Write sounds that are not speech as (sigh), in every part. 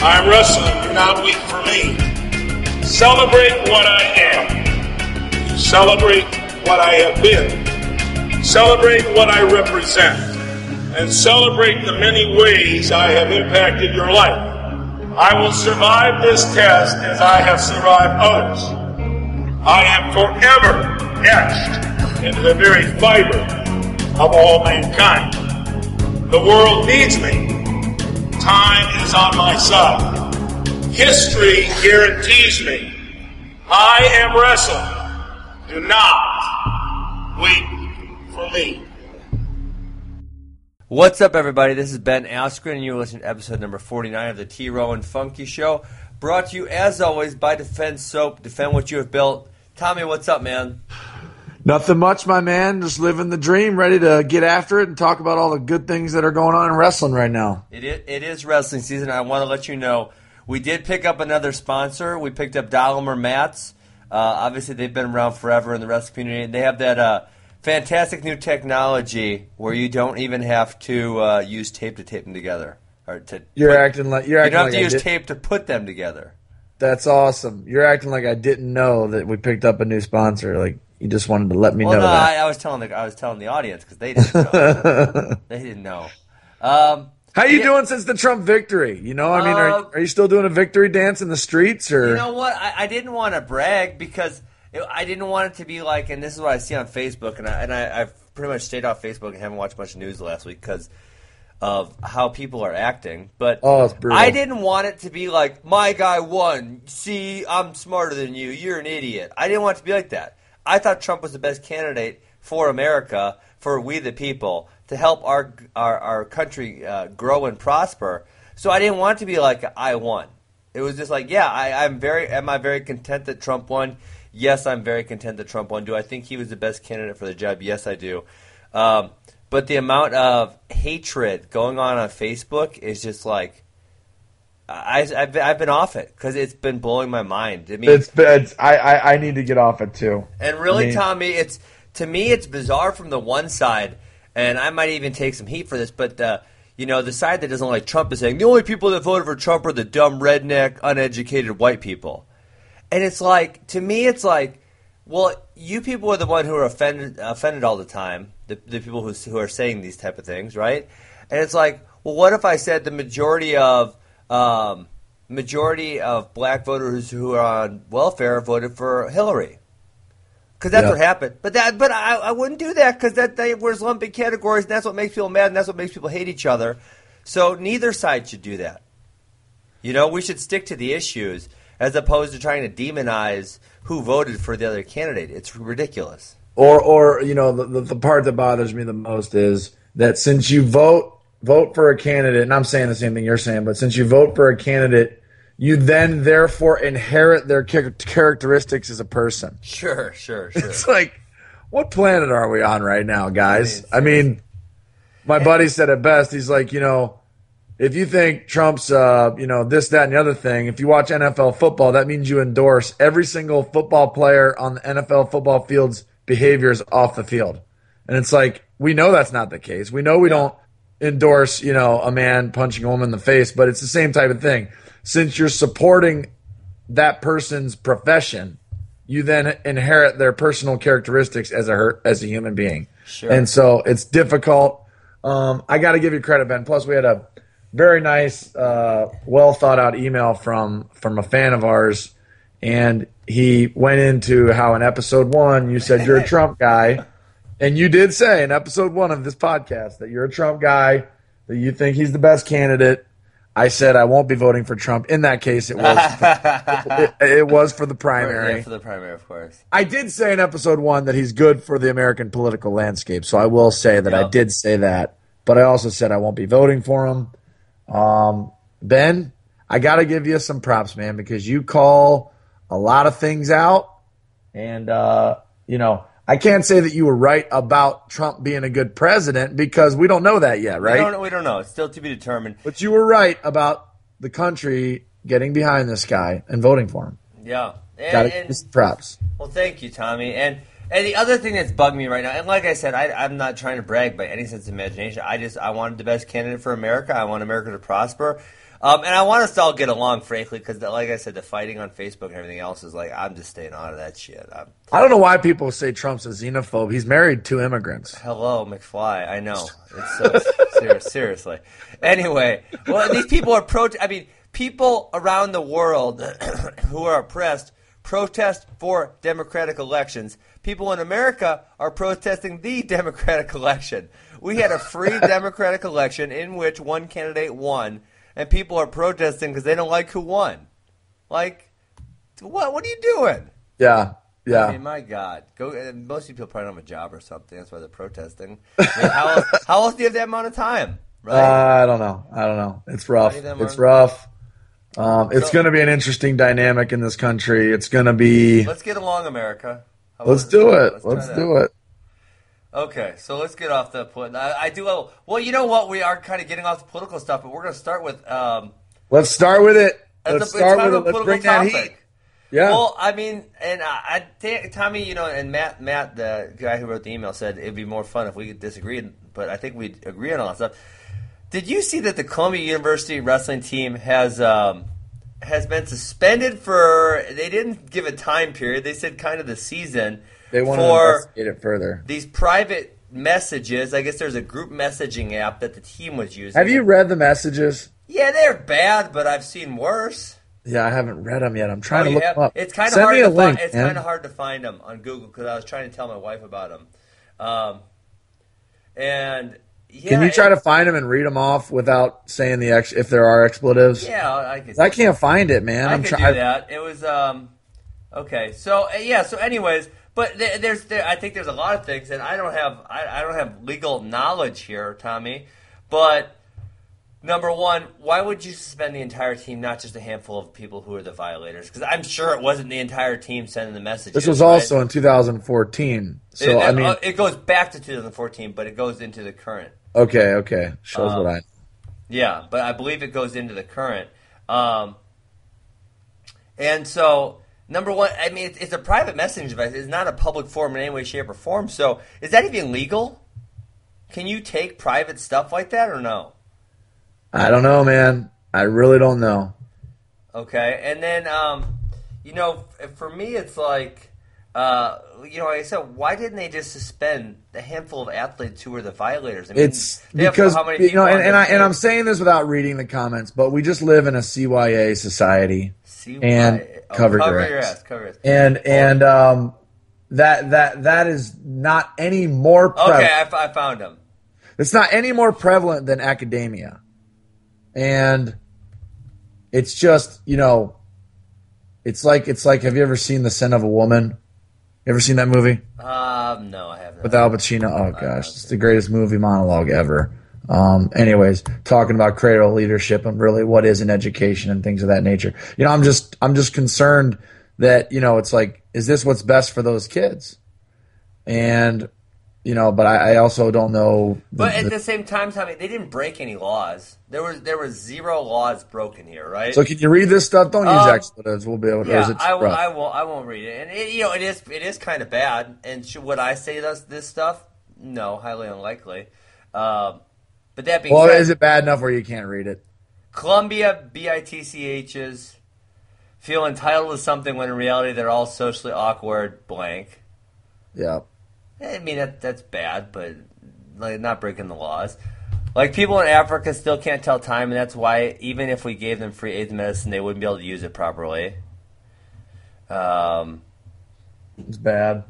I'm wrestling. Do not weep for me. Celebrate what I am. Celebrate what I have been. Celebrate what I represent. And celebrate the many ways I have impacted your life. I will survive this test as I have survived others. I am forever etched into the very fiber of all mankind. The world needs me. Time is on my side. History guarantees me. I am wrestling. Do not wait for me. What's up, everybody? This is Ben Askren, and you're listening to episode number 49 of the T Row and Funky Show. Brought to you, as always, by Defense Soap. Defend what you have built. Tommy, what's up, man? Nothing much, my man. Just living the dream, ready to get after it and talk about all the good things that are going on in wrestling right now. It is, it is wrestling season. I want to let you know we did pick up another sponsor. We picked up Dollamur Mats. Uh, obviously, they've been around forever in the wrestling community. and They have that uh, fantastic new technology where you don't even have to uh, use tape to tape them together. Or to You're put- acting like you're you don't have like to use tape to put them together. That's awesome. You're acting like I didn't know that we picked up a new sponsor. Like you just wanted to let me Well, know no, I. I was telling the I was telling the audience because they didn't know. (laughs) they didn't know. Um, How you yeah. doing since the Trump victory? You know, I mean, Uh, are, are you still doing a victory dance in the streets or? You know what? I, I didn't want to brag because it, I didn't want it to be like, and this is what I see on Facebook, and I, and I, I've pretty much stayed off Facebook and haven't watched much news last week because of how people are acting. But Oh. I didn't want it to be like my guy won. See, I'm smarter than you. You're an idiot. I didn't want it to be like that. I thought Trump was the best candidate for America, for we the people, to help our our, our country uh, grow and prosper. So I didn't want it to be like I won. It was just like, yeah, I, I'm very. Am I very content that Trump won? Yes, I'm very content that Trump won. Do I think he was the best candidate for the job? Yes, I do. Um, but the amount of hatred going on on Facebook is just like, I, I've, been- I've been off it because it's been blowing my mind. I mean, It's, it's I, I I need to get off it too. and really, I mean- Tommy, it's to me, it's bizarre from the one side, and I might even take some heat for this, but uh, you know, the side that doesn't like Trump is saying the only people that voted for Trump are the dumb, redneck, uneducated white people, and it's like to me, it's like, well, you people are the one who are offended offended all the time, the, the people who who are saying these type of things, right? And it's like, well, what if I said the majority of um, majority of black voters who are on welfare voted for Hillary? Because that's Yeah. what happened. But that, but I, I wouldn't do that because that they we're lumping categories, and that's what makes people mad, and that's what makes people hate each other. So neither side should do that. You know, we should stick to the issues as opposed to trying to demonize who voted for the other candidate. It's ridiculous. Or, or you know, the, the, the part that bothers me the most is that since you vote vote for a candidate, and I'm saying the same thing you're saying, but since you vote for a candidate, you then therefore inherit their characteristics as a person. Sure, sure, sure. It's like, what planet are we on right now, guys? I mean, my buddy said it best. He's like, you know, if you think Trump's, uh, you know, this, that, and the other thing, if you watch NFL football, that means you endorse every single football player on the NFL football field's behaviors off the field. And it's like, we know that's not the case. We know we don't endorse, you know, a man punching a woman in the face, but it's the same type of thing. Since you're supporting that person's profession, you then inherit their personal characteristics as a her- as a human being. Sure. And so it's difficult. Um, I got to give you credit, Ben. Plus, we had a very nice, uh, well thought out email from from a fan of ours, and he went into how in episode one you said you're a (laughs) Trump guy, and you did say in episode one of this podcast that you're a Trump guy, that you think he's the best candidate. I said I won't be voting for Trump. In that case, it was (laughs) it, it was for the primary. Yeah, for the primary, of course. I did say in episode one that he's good for the American political landscape, so I will say that I did say that. But I also said I won't be voting for him. Um, ben, I got to give you some props, man, because you call a lot of things out, and uh, you know I can't say that you were right about Trump being a good president because we don't know that yet, We right? don't, we don't know. It's still to be determined. But you were right about the country getting behind this guy and voting for him. Yeah. And, Got and- give you some props. Well, thank you, Tommy. And and the other thing that's bugged me right now, and like I said, I, I'm not trying to brag by any sense of imagination. I just I wanted the best candidate for America. I want America to prosper. Um, and I want us to all get along, frankly, because, like I said, the fighting on Facebook and everything else is like I'm just staying out of that shit. I'm, I don't know why people say Trump's a xenophobe. He's married to immigrants. hello, McFly. I know it's so ser- seriously. Anyway, well, these people are pro. I mean, people around the world (clears throat) who are oppressed protest for democratic elections. People in America are protesting the (laughs) democratic election. We had a free (laughs) democratic election in which one candidate won, and people are protesting because they don't like who won. Like, what? What are you doing? Yeah, yeah. I mean, my God, go. Most of you people probably don't have a job or something. That's why they're protesting. I mean, how, else, (laughs) how else do you have that amount of time? Uh, I don't know. I don't know. It's rough. It's rough. Um, it's So- going to be an interesting dynamic in this country. It's going to be. let's get along, America. How Let's do it. let's Let's do it. Okay, so let's get off the. polit- I, I do. Well, well, you know what? We are kind of getting off the political stuff, but we're going to start with. Um, Let's start with it. Let's a- start with it. Let's bring that heat. Yeah. Well, I mean, and I, Tommy, you know, and Matt, Matt, the guy who wrote the email, said it'd be more fun if we could disagree, but I think we would agree on all that stuff. Did you see that the Columbia University wrestling team has um, has been suspended for? They didn't give a time period. They said kind of the season they want to investigate it further. these private messages. I guess there's a group messaging app that the team was using. Have you read the messages? Yeah, they're bad, but I've seen worse. Yeah, I haven't read them yet. I'm trying Oh, to look have- them up. It's kind of Send hard me to a link. find. It's kind of hard to find them on Google because I was trying to tell my wife about them. Um, and yeah, Can you try to find them and read them off without saying the ex- if there are expletives? Yeah, I can. I can't find it, man. I I'm could trying. do that. It was um, okay. So uh, yeah. So anyways, but there, there's there, I think there's a lot of things, and I don't have I, I don't have legal knowledge here, Tommy. But number one, why would you suspend the entire team, not just a handful of people who are the violators? Because I'm sure it wasn't the entire team sending the messages. This was right? also in 2014. So it, I mean, uh, it goes back to 2014, but it goes into the current. okay, okay, shows um, what I. Yeah, but I believe it goes into the current. Um, and so, number one, I mean, it's, it's a private messaging device. It's not a public forum in any way, shape, or form. So, is that even legal? Can you take private stuff like that or no? I don't know, man. I really don't know. Okay, and then, um, you know, for me, it's like, uh, you know, like I said, why didn't they just suspend the handful of athletes who were the violators? I mean, It's because how many you know, and, and I and I'm saying this without reading the comments, but we just live in a CYA society, See and oh, cover cover your ass. ass, cover your ass. and and um, that that that is not any more prevalent. Okay, I, f- I found them. It's not any more prevalent than academia. And it's just, you know, it's like it's like have you ever seen The Scent of a Woman? You ever seen that movie Um, no, I haven't. with Al Pacino? Oh gosh, it's the greatest movie monologue ever. Um, anyways, talking about creative leadership and really what is an education and things of that nature. You know, I'm just I'm just concerned that, you know, it's like, is this what's best for those kids? And you know, but I, I also don't know. the- But at the- the same time, Tommy, they didn't break any laws. There was there was zero laws broken here, right? So can you read this stuff? Don't use Um, expletives. We'll be able to. yeah, I, will, I won't. I won't read it. And it, you know, it is it is kind of bad. And should, would I say this this stuff? No, highly unlikely. Um, but that being well, said, is it bad enough where you can't read it? Columbia BITCHs feel entitled to something when in reality they're all socially awkward. Blank. Yeah. I mean that that's bad, but like not breaking the laws. Like people in Africa still can't tell time, and that's why even if we gave them free AIDS medicine, they wouldn't be able to use it properly. Um, It's bad.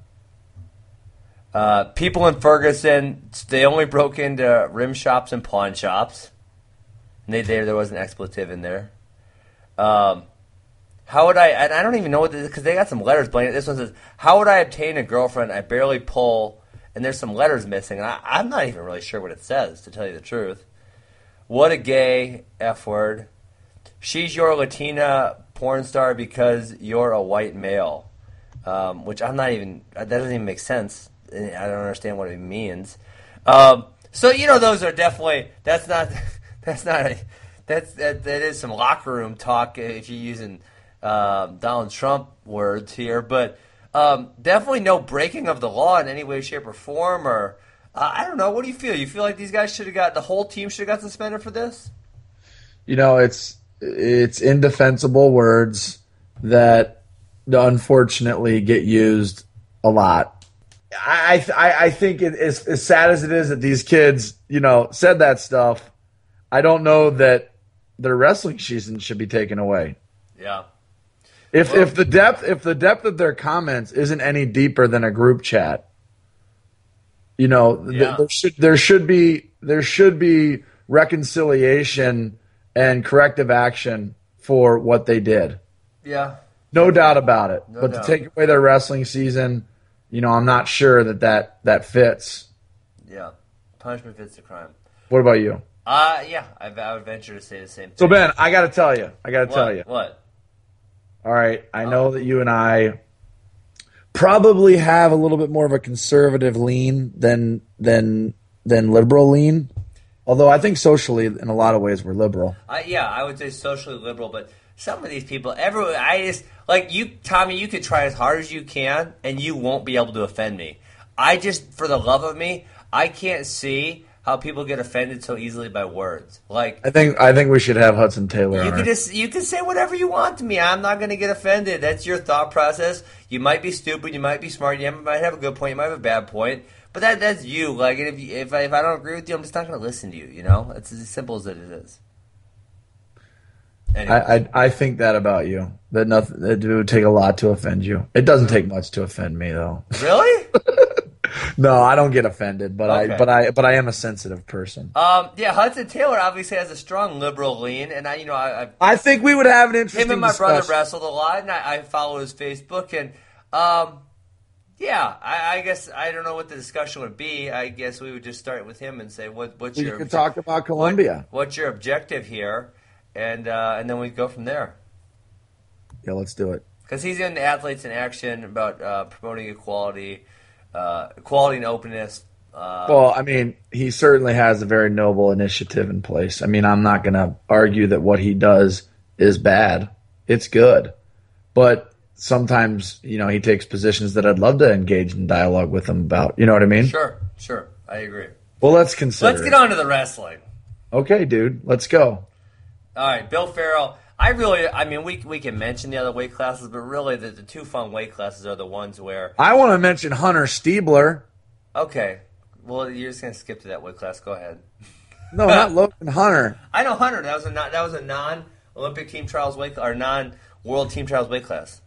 Uh, people in Ferguson, they only broke into rim shops and pawn shops. And they, there, there was an expletive in there. Um, how would I? And I don't even know what this because they got some letters blank. This one says, "How would I obtain a girlfriend? I barely pull." And there's some letters missing, and I, I'm not even really sure what it says, to tell you the truth. What a gay f word. She's your Latina porn star because you're a white male, um, which I'm not even. That doesn't even make sense. I don't understand what it means. Um, so you know, those are definitely. That's not. (laughs) That's not. A, that's that. That is some locker room talk if you're using um, Donald Trump words here, but um, definitely no breaking of the law in any way, shape, or form. Or uh, I don't know. What do you feel? You feel like these guys should have got the whole team should have got suspended for this? You know, it's it's indefensible words that unfortunately get used a lot. I I, I think it is as sad as it is that these kids, you know, said that stuff. I don't know that their wrestling season should be taken away. Yeah. If well, if the depth if the depth of their comments isn't any deeper than a group chat, you know, yeah. th- there should there should be there should be reconciliation and corrective action for what they did. Yeah. No doubt about it. No but doubt. to take away their wrestling season, you know, I'm not sure that that, that fits. Yeah. Punishment fits the crime. What about you? Uh, yeah, I, I would venture to say the same thing. So, Ben, I got to tell you. I got to tell you. What? All right. I know that you and I probably have a little bit more of a conservative lean than than than liberal lean. Although I think socially, in a lot of ways, we're liberal. Uh, yeah, I would say socially liberal, but some of these people, everyone, I just like you, Tommy. You could try as hard as you can, and you won't be able to offend me. I just, for the love of me, I can't see how people get offended so easily by words. Like I think I think we should have Hudson Taylor. you on can just you can say whatever you want to me. I'm not going to get offended. That's your thought process. You might be stupid. You might be smart. You might have a good point. You might have a bad point. But that that's you. Like if you, if I, if I don't agree with you, I'm just not going to listen to you. You know, it's as simple as it is. Anyway. I, I I think that about you. That nothing. It would take a lot to offend you. It doesn't take much to offend me, though. really? (laughs) No, I don't get offended, but Okay. I but I but I am a sensitive person. Um, yeah, Hudson Taylor obviously has a strong liberal lean, and I, you know, I, I I think we would have an interesting. him and my brother wrestled a lot, and I, I follow his Facebook, and um, yeah, I, I guess I don't know what the discussion would be. I guess we would just start with him and say, what, what's We your could talk about Columbia. what's your objective here, and uh, and then we go from there. Yeah, let's do it. Because he's in Athletes in Action about uh, promoting equality, uh, equality and openness. Uh, Well, I mean, he certainly has a very noble initiative in place. I mean, I'm not going to argue that what he does is bad. It's good. But sometimes, you know, he takes positions that I'd love to engage in dialogue with him about. You know what I mean? sure, sure, I agree. Well, let's consider. Let's get on to the wrestling. Okay, dude, let's go. All right, Bill Farrell. I really, I mean, we we can mention the other weight classes, but really, the, the two fun weight classes are the ones where. I want to mention Hunter Stieber. Okay, well, you're just gonna skip to that weight class. Go ahead. (laughs) No, not Logan Hunter. I know Hunter. That was a non, that was a non Olympic team trials weight or non World team trials weight class.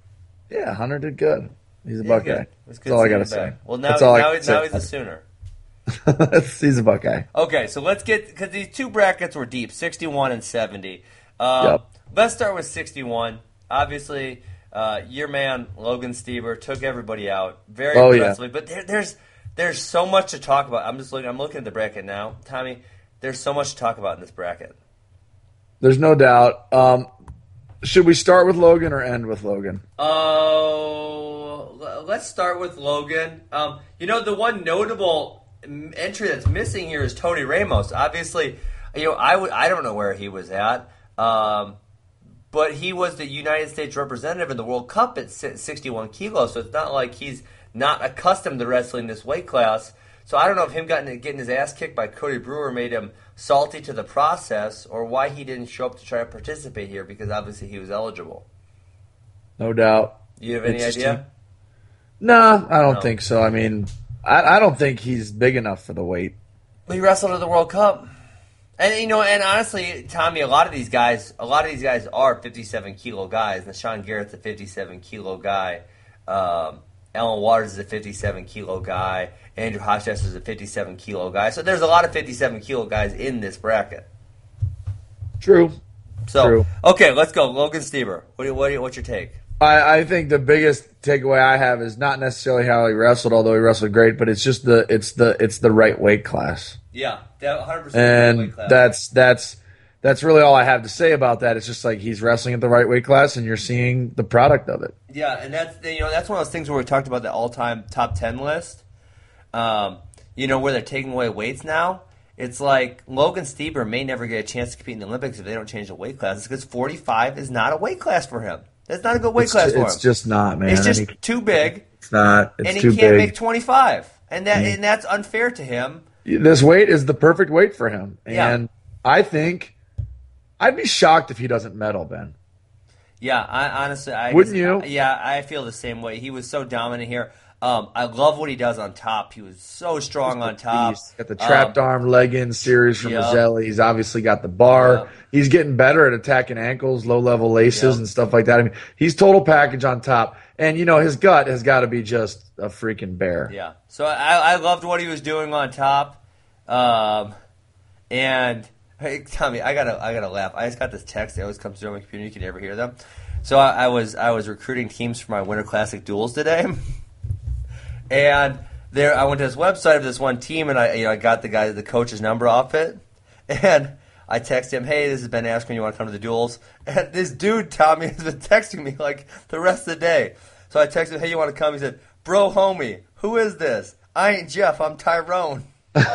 Yeah, Hunter did good. He's a He's Buckeye. good. It's good That's all I got to say. back. Well, now That's all I now, gotta now he's a Sooner. (laughs) he's a Buckeye. Okay, so let's get because these two brackets were deep, sixty-one and seventy. Um, Yep. Let's start with sixty-one. Obviously, uh, your man Logan Stieber took everybody out very Oh, yeah. But there, there's there's so much to talk about. I'm just looking. I'm looking at the bracket now, Tommy. There's so much to talk about in this bracket. There's no doubt. Um, should we start with Logan or end with Logan? Oh, let's start with Logan. Um, you know, the one notable entry that's missing here is Tony Ramos. Obviously, you know, I would I don't know where he was at, um, but he was the United States representative in the World Cup at 61 kilos. So it's not like he's not accustomed to wrestling this weight class. So I don't know if him getting, getting his ass kicked by Cody Brewer made him salty to the process, or why he didn't show up to try to participate here because obviously he was eligible. No doubt. You have any It's idea? Nah, I don't No. think so. I mean, I, I don't think he's big enough for the weight. He wrestled at the World Cup. And you know, and honestly, Tommy, a lot of these guys, a lot of these guys are 57 kilo guys. And Sean Garrett's a 57 kilo guy. Um, Alan Waters is a 57 kilo guy. Andrew Hochstrasser is a 57 kilo guy. So there's a lot of 57 kilo guys in this bracket. True. So True. okay, let's go. Logan Stieber. What do you, what do you, what's your take? I, I think the biggest takeaway I have is not necessarily how he wrestled, although he wrestled great, but it's just the it's the it's the right weight class, Yeah, 100. percent and that's that's that's really all I have to say about that. It's just like he's wrestling at the right weight class, and you're seeing the product of it. Yeah, and that's you know that's one of those things where we talked about the all-time top ten list. Um, you know where they're taking away weights now. It's like Logan Stieber may never get a chance to compete in the Olympics if they don't change the weight classes because 45 is not a weight class for him. That's not a good weight It's, class ju- for him. it's just not, man. it's just mean, too big, it's not. It's and he can't big. make 25, and that mm-hmm. and that's unfair to him. this weight is the perfect weight for him. Yeah. And I think I'd be shocked if he doesn't medal, Ben. Yeah, I honestly, I Wouldn't you? Yeah, I feel the same way. He was so dominant here. Um, I love what he does on top. He was so strong on top. He's got the trapped Um, arm leg in series from. Mazelli. He's obviously got the bar. He's getting better at attacking ankles, low level laces, and stuff like that. I mean, he's total package on top. And you know, his gut has got to be just a freaking bear. Yeah. So I, I loved what he was doing on top. Um, and hey, Tommy, I gotta I gotta laugh. I just got this text. It always comes through on my computer. You can never hear them. So I, I was I was recruiting teams for my Winter Classic duels today, (laughs) and there I went to this website of this one team, and I you know I got the guy the coach's number off it, (laughs) and. I texted him, hey, this has been asking you want to come to the duels. (laughs) And this dude, Tommy, (laughs) has been texting me like the rest of the day. So I texted him, hey, you want to come? He said, bro, homie, who is this? I ain't Jeff, I'm Tyrone. and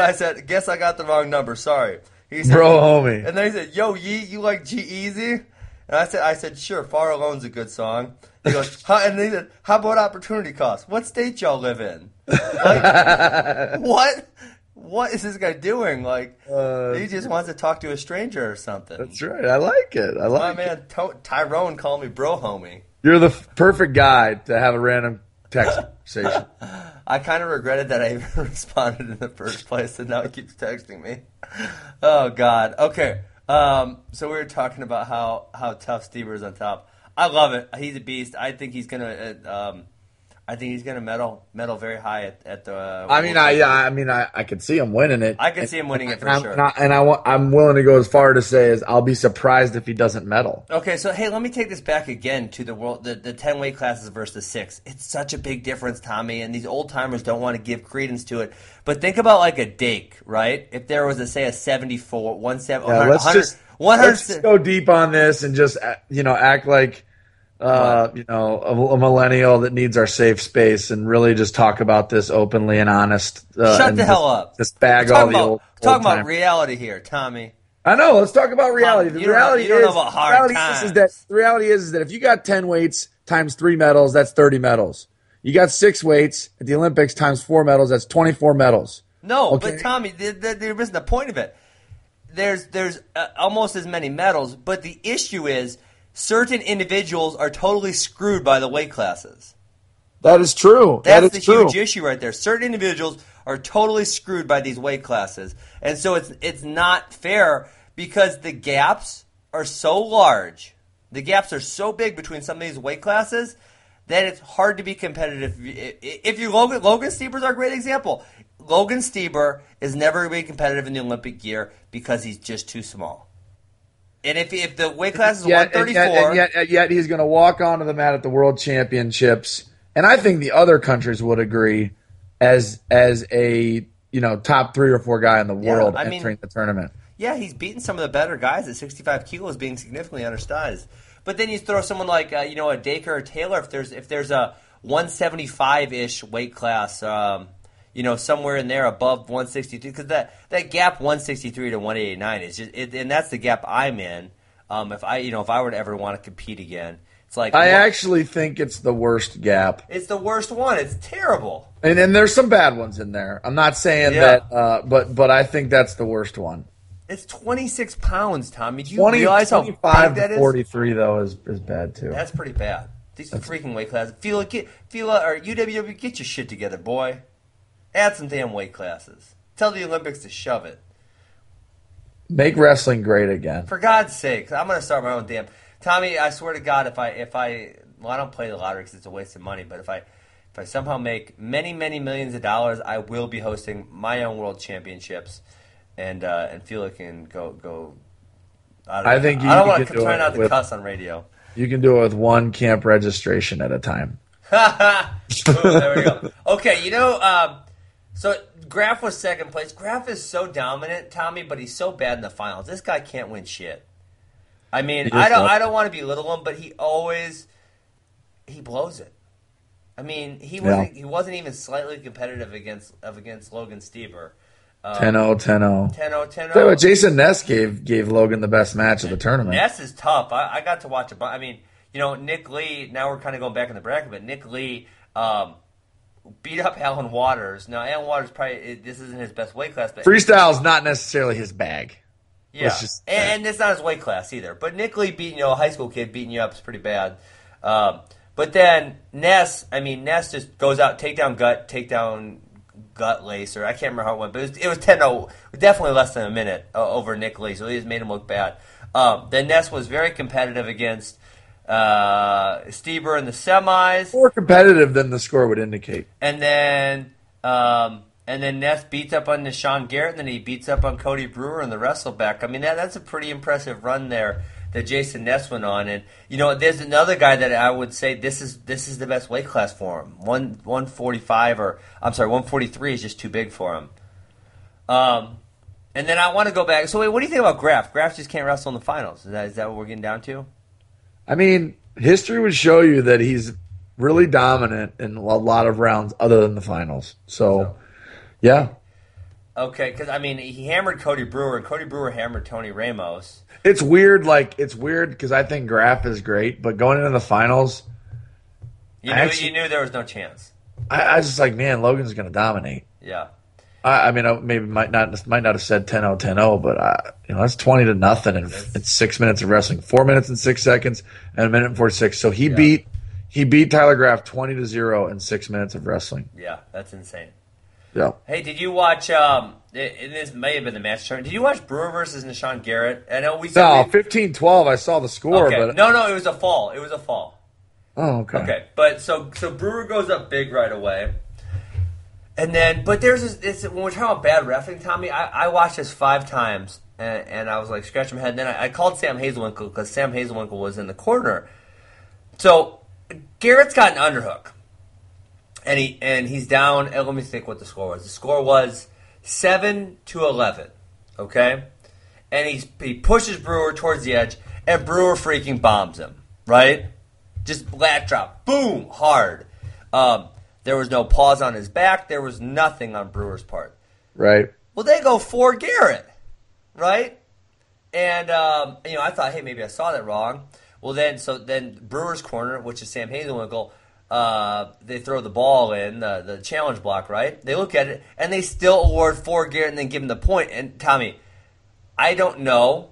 I said, guess I got the wrong number, sorry. He said, Bro, homie. And then he said, yo, Yee, you like G-Eazy? And I said, I said, sure, Far Alone's a good song. He goes, huh? and then he said, how about opportunity cost? What state y'all live in? Like, (laughs) what? What is this guy doing? Like, Uh, he just wants to talk to a stranger or something. That's right. I like it. I My it. man to- Tyrone called me bro homie. You're the f- perfect guy to have a random text conversation. (laughs) I kind of regretted that I even (laughs) responded in the first place, and now he keeps texting me. Oh God. Okay. Um, so we were talking about how how tough Stieber is on top. I love it. He's a beast. I think he's gonna. Uh, um, I think he's gonna medal medal very high at, at the. Uh, I mean, I, yeah, I mean, I, I could see him winning it. I could see him winning it for I'm, sure. not- and I want, I'm willing to go as far to say is I'll be surprised if he doesn't medal. Okay, so hey, let me take this back again to the world, the, the ten weight classes versus the six. It's such a big difference, Tommy, and these old timers don't want to give credence to it. But think about like a Dake, right? If there was a say a seventy four, one seven, Yeah, let's just one let's just go deep on this and just uh, you know act like uh, you know a, a millennial that needs our safe space and really just talk about this openly and honest. Uh, Shut and the just- hell up. Just bag all the about, old. talking old about reality here, Tommy. I know. Let's talk about reality. The know- reality is, know about hard reality is, is that the reality is, is that if you got ten weights times three medals, that's thirty medals. You got six weights at the Olympics times four medals, that's twenty four medals. No, Okay. but Tommy, th- th- they're the point of it. There's there's uh, almost as many medals, but the issue is certain individuals are totally screwed by the weight classes. That is true. That's that the is true. huge issue right there. Certain individuals are totally screwed by these weight classes, and so it's it's not fair because the gaps are so large. The gaps are so big between some of these weight classes that it's hard to be competitive. If if you Logan Logan Stieber's our great example. Logan Stieber is never going to be competitive in the Olympic year because he's just too small. And if if the weight class is Yet- one and thirty yet, and yet, yet he's going to walk onto the mat at the World Championships, and I think the other countries would agree as as a you know top three or four guy in the Yeah, world I mean- entering the tournament. Yeah, he's beaten some of the better guys at 65 kilos, being significantly undersized. But then you throw someone like uh, you know a Dake or Taylor. If there's if there's a 175 ish weight class, um, you know somewhere in there above 162, because that that gap 163 to 189 is just, it, and that's the gap I'm in. Um, if I you know if I were to ever want to compete again, it's like I what- actually think it's the worst gap. it's the worst one. It's terrible. And and there's some bad ones in there. I'm not saying Yeah. that, uh, but but I think that's the worst one. It's 26 pounds, Tommy. Do you 20, realize how big that to is? 43 though is, is bad too. That's pretty bad. These freaking weight classes. Fila, get, Fila, or UWW, get your shit together, boy. Add some damn weight classes. Tell the Olympics to shove it. Make wrestling great again. For God's sake, I'm gonna start my own damn. Tommy, I swear to God, if I if I well, I don't play the lottery because it's a waste of money. But if I if I somehow make many many millions of dollars, I will be hosting my own world championships, and uh, and Fila can go go. I, don't I think you I don't want to try not to cuss on radio. You can do it with one camp registration at a time. Boom, (laughs) there we go. Okay, you know, um, so Graff was second place. Graff is so dominant, Tommy, but he's so bad in the finals. This guy can't win shit. I mean, I don't, does. I don't want to belittle him, but he always he blows it. I mean, he wasn't he wasn't even slightly competitive against of against Logan Stieber. Um, 10-0, 10-0. 10-0, 10-0. Tell Jason Ness gave gave Logan the best match of the tournament. Ness is tough. I, I got to watch it, I mean, you know, Nick Lee. Now we're kind of going back in the bracket, but Nick Lee um, beat up Alan Waters. Now Alan Waters probably this isn't his best weight class, but Freestyle is not necessarily his bag. Yeah, just- and, and it's not his weight class either. But Nick Lee beating you know a high school kid beating you up is pretty bad. Um, but then Ness, I mean Ness just goes out, take down gut, take down gut lacer. I can't remember how it went, but it was, it was 10 definitely less than a minute uh, over Nick Lee, so he just made him look bad. Um, then Ness was very competitive against uh, Stieber in the semis. More competitive than the score would indicate. And then um, and then Ness beats up on Deshaun Garrett, and then he beats up on Cody Brewer in the wrestleback. I mean, that that's a pretty impressive run there that Jason Ness went on. And you know, there's another guy that I would say this is this is the best weight class for him. One one forty five or I'm sorry, one forty three is just too big for him. Um, and then I want to go back. So wait, what do you think about Graff? Graff just can't wrestle in the finals. Is that is that what we're getting down to? I mean, history would show you that he's really dominant in a lot of rounds other than the finals. So, yeah. Okay, because I mean, he hammered Cody Brewer, and Cody Brewer hammered Tony Ramos. It's weird, like, it's weird because I think Graff is great, but going into the finals, You knew actually- you knew there was no chance. I, I was just like, man, Logan's going to dominate. Yeah. I, I mean, I maybe might not might not have said 10-0, 10-0, but I, you know that's twenty to nothing, and it's six minutes of wrestling, four minutes and six seconds, and a minute and forty six. So he Yeah. beat he beat Tyler Graff twenty to zero in six minutes of wrestling. Yeah, that's insane. Yeah, Hey, did you watch? Um, it, this may have been the match turn. Did you watch Brewer versus Nahshon Garrett? I know we said no, we- 15-12, I saw the score, okay. but no, no, it was a fall. It was a fall. oh okay, Okay, but so so Brewer goes up big right away, and then but there's this, it's, when we're talking about bad refing, Tommy. I, I watched this five times, and, and I was like scratching my head. And then I, I called Sam Hazewinkel because Sam Hazewinkel was in the corner. So Garrett's got an underhook, and he and he's down. And let me think what the score was. The score was seven to eleven. Okay, and he's he pushes Brewer towards the edge, and Brewer freaking bombs him. Right, just lat drop, boom, hard. Um, there was no pause on his back. There was nothing on Brewer's part. right. Well, they go for Garrett, right? And um, you know, I thought, hey, maybe I saw that wrong. Well, then, so then Brewer's corner, which is Sam Hazewinkel, uh, they throw the ball in the the challenge block, right? They look at it and they still award for Garrett and then give him the point. And Tommy, I don't know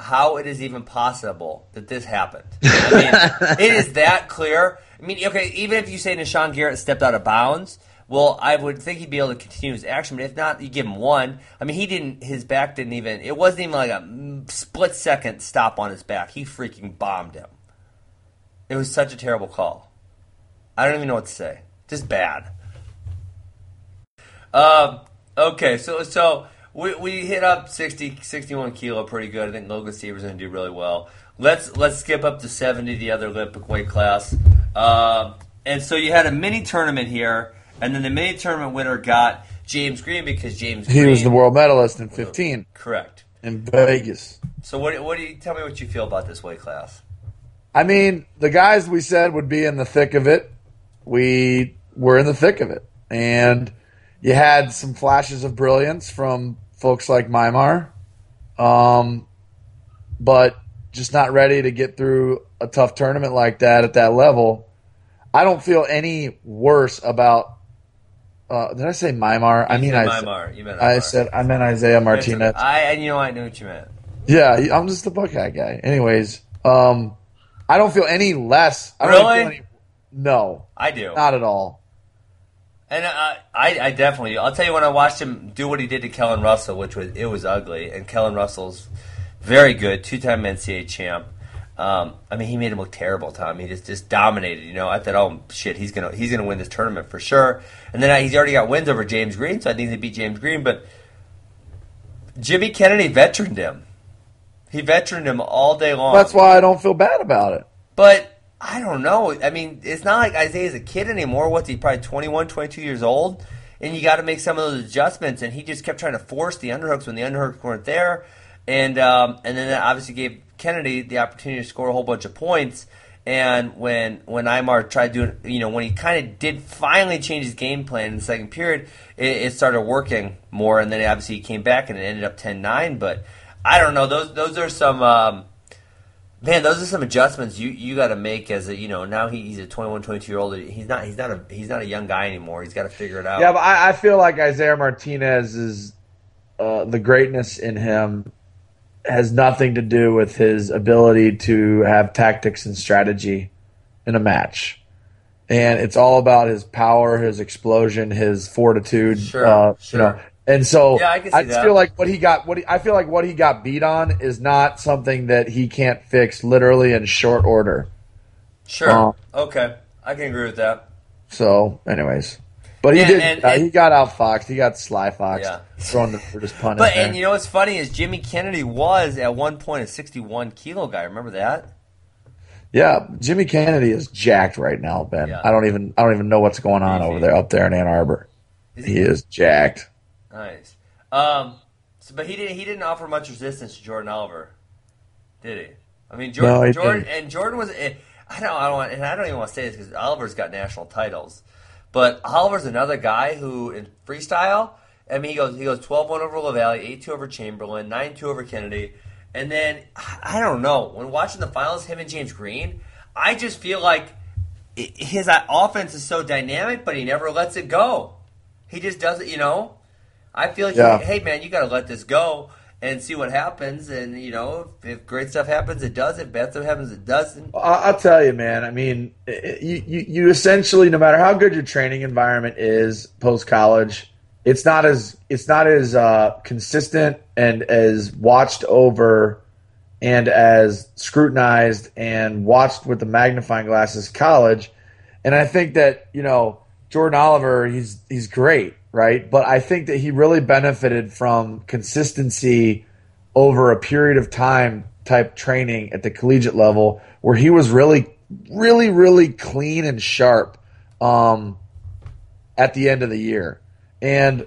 how it is even possible that this happened. I mean, (laughs) it is that clear. I mean, okay, even if you say Nahshon Garrett stepped out of bounds, well, I would think he'd be able to continue his action. But if not, you give him one. I mean, he didn't. His back didn't even. It wasn't even like a split second stop on his back. He freaking bombed him. It was such a terrible call. I don't even know what to say. Just bad. Um, okay, so so we, we hit up 60, 61 kilo pretty good. I think Logan Stieber's going to do really well. Let's let's skip up to 70, the other Olympic weight class. Um, and so you had a mini tournament here, and then the mini tournament winner got James Green because James He Green was the world medalist in fifteen correct. in Vegas. So what what do you tell me what you feel about this weight class? I mean, the guys we said would be in the thick of it, we were in the thick of it. And you had some flashes of brilliance from folks like Mymar, um, but just not ready to get through a tough tournament like that at that level. I don't feel any worse about. Uh, did I say Mymar? I mean, said I, meant I said I meant Isaiah Martinez. I and you know I knew what you meant. Yeah, I'm just a Buckeye guy. Anyways, um, I don't feel any less. I don't Really? feel any, no, I do. not at all. And I, I, I definitely, I'll tell you when I watched him do what he did to Kellen Russell, which was it was ugly. And Kellen Russell's very good, two-time NCAA champ. Um, I mean, he made him look terrible, Tom. He just just dominated. You know, I thought, oh shit, he's gonna he's gonna win this tournament for sure. And then I, he's already got wins over James Green, so I think they beat James Green. But Jimmy Kennedy veteraned him. He veteraned him all day long. That's why I don't feel bad about it. But I don't know. I mean, it's not like Isaiah's a kid anymore. What's he, probably 21, 22 years old? And you got to make some of those adjustments. And he just kept trying to force the underhooks when the underhooks weren't there. And um, and then that obviously gave Kennedy the opportunity to score a whole bunch of points. And when when Imar tried doing, you know, when he kind of did finally change his game plan in the second period, it, it started working more. And then obviously he came back and it ended up 10-9. But I don't know. Those those are some. Um, Man, those are some adjustments you, you got to make as a you know now he, he's a 21, 22 year old. He's not he's not a he's not a young guy anymore. He's got to figure it out. Yeah, but I, I feel like Isaiah Martinez is uh, the greatness in him has nothing to do with his ability to have tactics and strategy in a match. And it's all about his power, his explosion, his fortitude. Sure, uh, sure. You know, and so Yeah, I I just feel like what he got, what he, I feel like what he got beat on is not something that he can't fix literally in short order. Sure. Uh, okay. I can agree with that. So, anyways, but he Yeah, did. and- uh, and- he got outfoxed. He got sly foxed. Yeah. Throwing the for just punting. But and you know what's funny is Jimmy Kennedy was at one point a 61 kilo guy. Remember that? yeah, Jimmy Kennedy is jacked right now, Ben. Yeah. I don't even. I don't even know what's going on over there, up there in Ann Arbor. Is He is jacked. Nice. Um, so, but he didn't. He didn't offer much resistance to Jordan Oliver, did he? I mean, Jordan. No, he Jordan didn't. and Jordan was. eh, I don't. I don't. Want, and I don't even want to say this because Oliver's got national titles, but Oliver's another guy who in freestyle. I mean, he goes. He goes 12-1 over Lavalley, 8-2 over Chamberlain, 9-2 over Kennedy, and then I don't know. When watching the finals, him and James Green, I just feel like his offense is so dynamic, but he never lets it go. He just does it, you know. I feel like, Yeah. hey man, you got to let this go and see what happens. And you know, if, if great stuff happens, it does. If bad stuff happens, it doesn't. I'll tell you, man. I mean, you, you, you essentially, no matter how good your training environment is post college, it's not as it's not as uh, consistent and as watched over and as scrutinized and watched with the magnifying glass as college. And I think that you know Jordan Oliver, he's he's great, right? But I think that he really benefited from consistency over a period of time type training at the collegiate level where he was really really really clean and sharp um, at the end of the year. And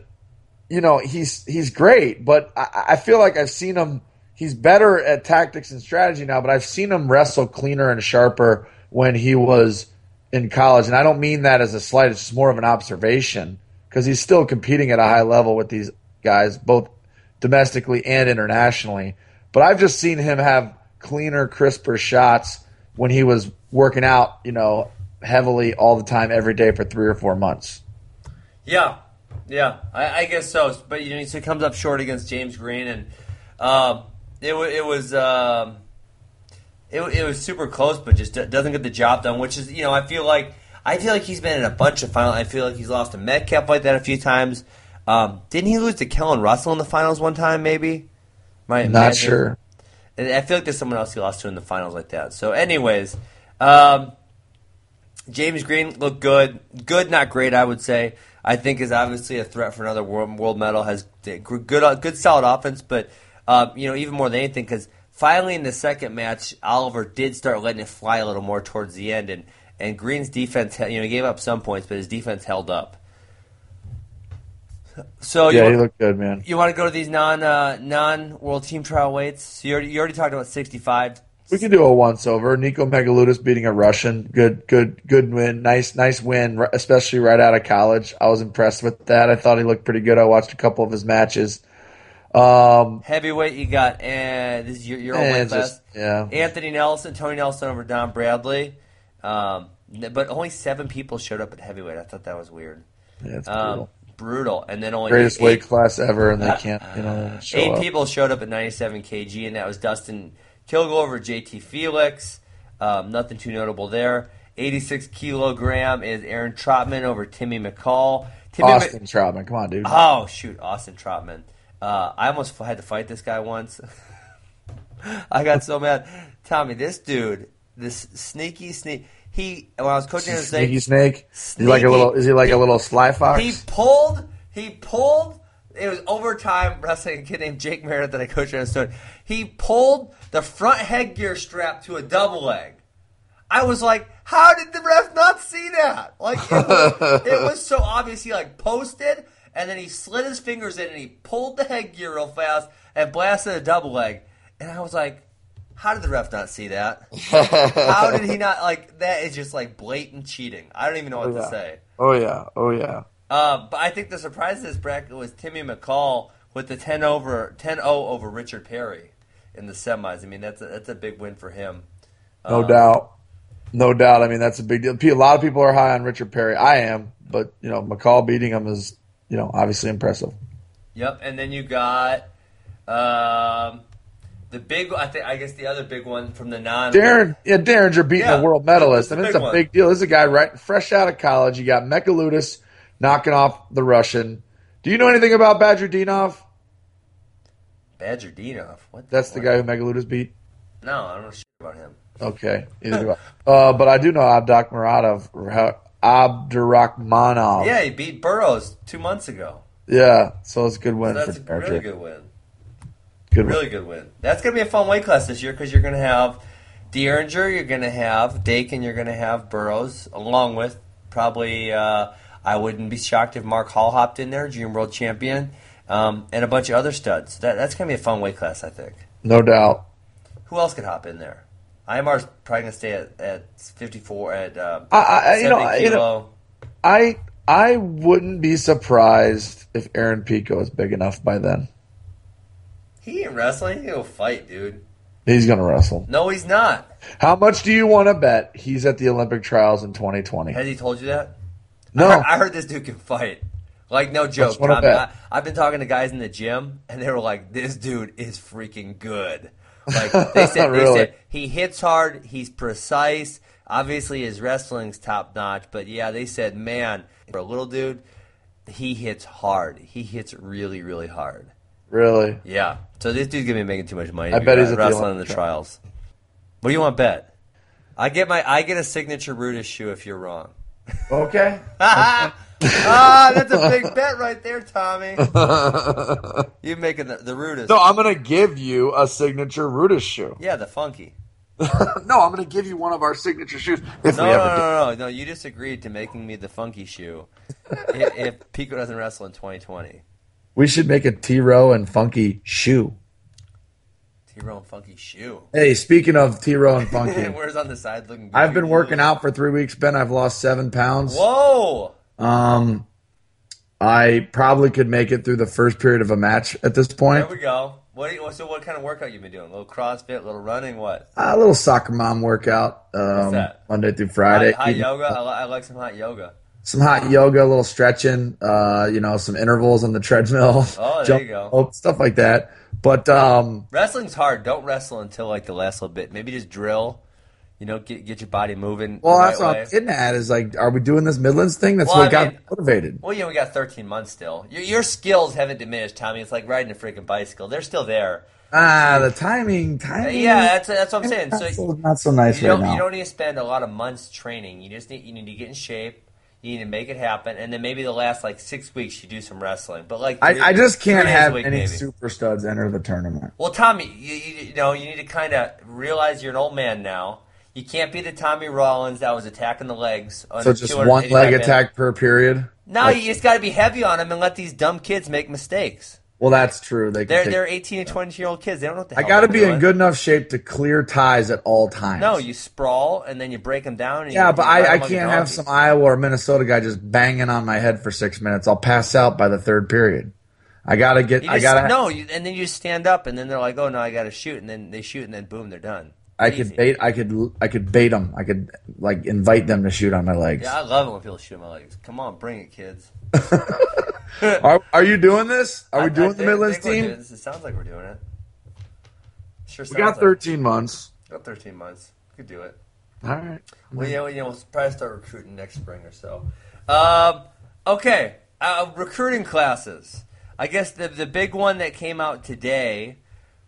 you know he's he's great but I, I feel like i've seen him he's better at tactics and strategy now but i've seen him wrestle cleaner and sharper when he was in college. And i don't mean that as a slight it's just more of an observation because he's still competing at a high level with these guys both domestically and internationally but i've just seen him have cleaner crisper shots when he was working out you know heavily all the time every day for three or four months Yeah, yeah, I, I guess so. But you know, he comes up short against James Green, and um, it it was um, it, it was super close, but just doesn't get the job done. Which is, you know, I feel like I feel like he's been in a bunch of finals. I feel like he's lost to Metcalf like that a few times. Um, didn't he lose to Kellen Russell in the finals one time? Maybe. My, not sure And I feel like there's someone else he lost to in the finals like that. So, anyways, um, James Green looked good. Good, not great, I would say. I think is obviously a threat for another world, world medal. Has good, good, solid offense, but uh, you know even more than anything because finally in the second match, Oliver did start letting it fly a little more towards the end, and and Green's defense, you know, he gave up some points, but his defense held up. So yeah, you, he looked good, man. you want to go to these non uh, non world team trial weights? So you already, you already talked about sixty five. We can do a once over. Nico Megaludis beating a Russian. Good, good, good win. Nice, nice win, especially right out of college. I was impressed with that. I thought he looked pretty good. I watched a couple of his matches. Um, Heavyweight, you got and this is your, your own and weight class. just, yeah, Anthony Nelson, Tony Nelson over Dom Bradley. Um, but only seven people showed up at heavyweight. I thought that was weird. yeah, it's Um, brutal. brutal. And then only Greatest eight, weight class ever, and they (laughs) can't, you know, show eight up. people showed up at 97 kg, and that was Dustin Kilgore over JT Felix. Um, nothing too notable there. 86 kilogram is Aaron Trotman over Timmy McCall. Timmy Mc- Austin Trotman, come on, dude. Oh shoot, Austin Trotman. Uh, I almost had to fight this guy once. (laughs) I got so mad. Tommy, this dude, this sneaky sneak. He when I was coaching him, Sneaky snake. Is he like a little? Is he like a little sly fox? He pulled. He pulled. It was overtime wrestling a kid named Jake Meredith that I coached at Stone. He pulled the front headgear strap to a double leg. I was like, how did the ref not see that? Like it was, (laughs) it was so obvious. He like posted and then he slid his fingers in and he pulled the headgear real fast and blasted a double leg. And I was like, how did the ref not see that? (laughs) how did he not like that? Is just like blatant cheating. I don't even know what yeah. to say. oh yeah, oh yeah. Uh, but I think the surprise of this bracket was Timmy McCall with the 10 over 10-0 over Richard Perry in the semis. I mean, that's a, that's a big win for him. No doubt. No doubt. I mean, that's a big deal. A lot of people are high on Richard Perry. I am, but you know, McCall beating him is, you know, obviously impressive. Yep, and then you got um, The big, I think, I guess the other big one from the non. Darren, yeah, Derringer beating Yeah, a world medalist, and it's a big big deal. This is a guy right fresh out of college. You got Megaludis knocking off the Russian. Do you know anything about Badrudinov? Badgerdinov. What? That's the guy who Megaludis beat. No, I don't know shit about him. Okay, either (laughs) Uh, but I do know Abdak Muradov, Abdurakhmanov. Yeah, he beat Burroughs two months ago. Yeah, so it's a good win That's a really good win. Good win. Really good win. That's going to be a fun weight class this year because you're going to have Dieringer, you're going to have Dakin, you're going to have Burroughs, along with probably, uh, I wouldn't be shocked if Mark Hall hopped in there, junior world champion, um, and a bunch of other studs. That, that's going to be a fun weight class, I think. No doubt. Who else could hop in there? IMR's probably going to stay at, at 54, at uh, I, I, you 70 know, you kilo. know, I I wouldn't be surprised if Aaron Pico is big enough by then. He ain't wrestling. He'll fight, dude. He's gonna wrestle. No, he's not. How much do you want to bet he's at the Olympic trials in 2020? Has he told you that? No. I heard, I heard this dude can fight. Like no joke. I, I've been talking to guys in the gym, and they were like, "This dude is freaking good." Like they (laughs) said, they said he hits hard, he's precise. Obviously, his wrestling's top notch, but yeah, they said, man, for a little dude, he hits hard. He hits really, really hard. Really? Yeah. So this dude's gonna be making too much money. I bet he's wrestling in the trials. What do you want to bet? I get my I get a signature Rudis shoe if you're wrong. Okay. (laughs) ah, that's a big bet right there, Tommy. (laughs) you making the, the rudest. No, I'm gonna give you a signature Rudis shoe. Yeah, the funky. (laughs) no, I'm gonna give you one of our signature shoes if No, we no, ever no, no, no, no. You just agreed to making me the funky shoe if, if Pico doesn't wrestle in 2020. We should make a T Row and Funky shoe. T-Row and funky shoe. Hey, speaking of T Row and (laughs) Funky, Where's on the side looking? Good I've been working out for three weeks, Ben. I've lost seven pounds. Whoa! Um, I probably could make it through the first period of a match at this point. There we go. What? You, so, what kind of workout you been doing? A little CrossFit, a little running, what? A little soccer mom workout, um? Monday through Friday. Hot, hot yoga. I, I like some hot yoga. Some hot yoga, a little stretching, uh, you know, some intervals on the treadmill. Oh, there (laughs) jump you go. rope, stuff like that. But um, Wrestling's hard. Don't wrestle until like the last little bit. Maybe just drill. You know, get get your body moving. well, the that's right what. I'm getting at. Is like, are we doing this Midlands thing? That's Well, what I got mean- motivated. Well, yeah, we got 13 months still. Your, your skills haven't diminished, Tommy. It's like riding a freaking bicycle. They're still there. Ah, the timing, timing. Yeah, that's that's what I'm saying. So not so nice you right now. you don't need to spend a lot of months training. You just need you need to get in shape. You need to make it happen, and then maybe the last like six weeks you do some wrestling. But like I, I just can't three days a have week, any maybe. super studs enter the tournament. Well, Tommy, you, you, you know you need to kind of realize you're an old man now. You can't be the Tommy Rowlands that was attacking the legs. On So just one leg minutes. attack per period. No, Like- you just got to be heavy on them and let these dumb kids make mistakes. Well, that's true. They they're take- they're 18 and 20 year old kids. They don't know what the I got to be doing. in good enough shape to clear ties at all times. No, you sprawl and then you break them down. And Yeah, but I, I 'em like a can't have some Iowa or Minnesota guy just banging on my head for six minutes. I'll pass out by the third period. I gotta get. You I gotta. no, you, and then you stand up, and then they're like, "Oh no, I got to shoot," and then they shoot, and then boom, they're done. I Easy. could bait. I could. I could bait them. I could like invite them to shoot on my legs. Yeah, I love it when people shoot my legs. Come on, bring it, kids. (laughs) (laughs) Are, are you doing this? Are I- we I doing the think- Midlands team? this. It sounds like we're doing it. Sure, We got like- 13 months. Got 13 months. We Could do it. All right. Well, yeah, know, we'll probably start recruiting next spring or so. Um, okay, uh, recruiting classes. I guess the the big one that came out today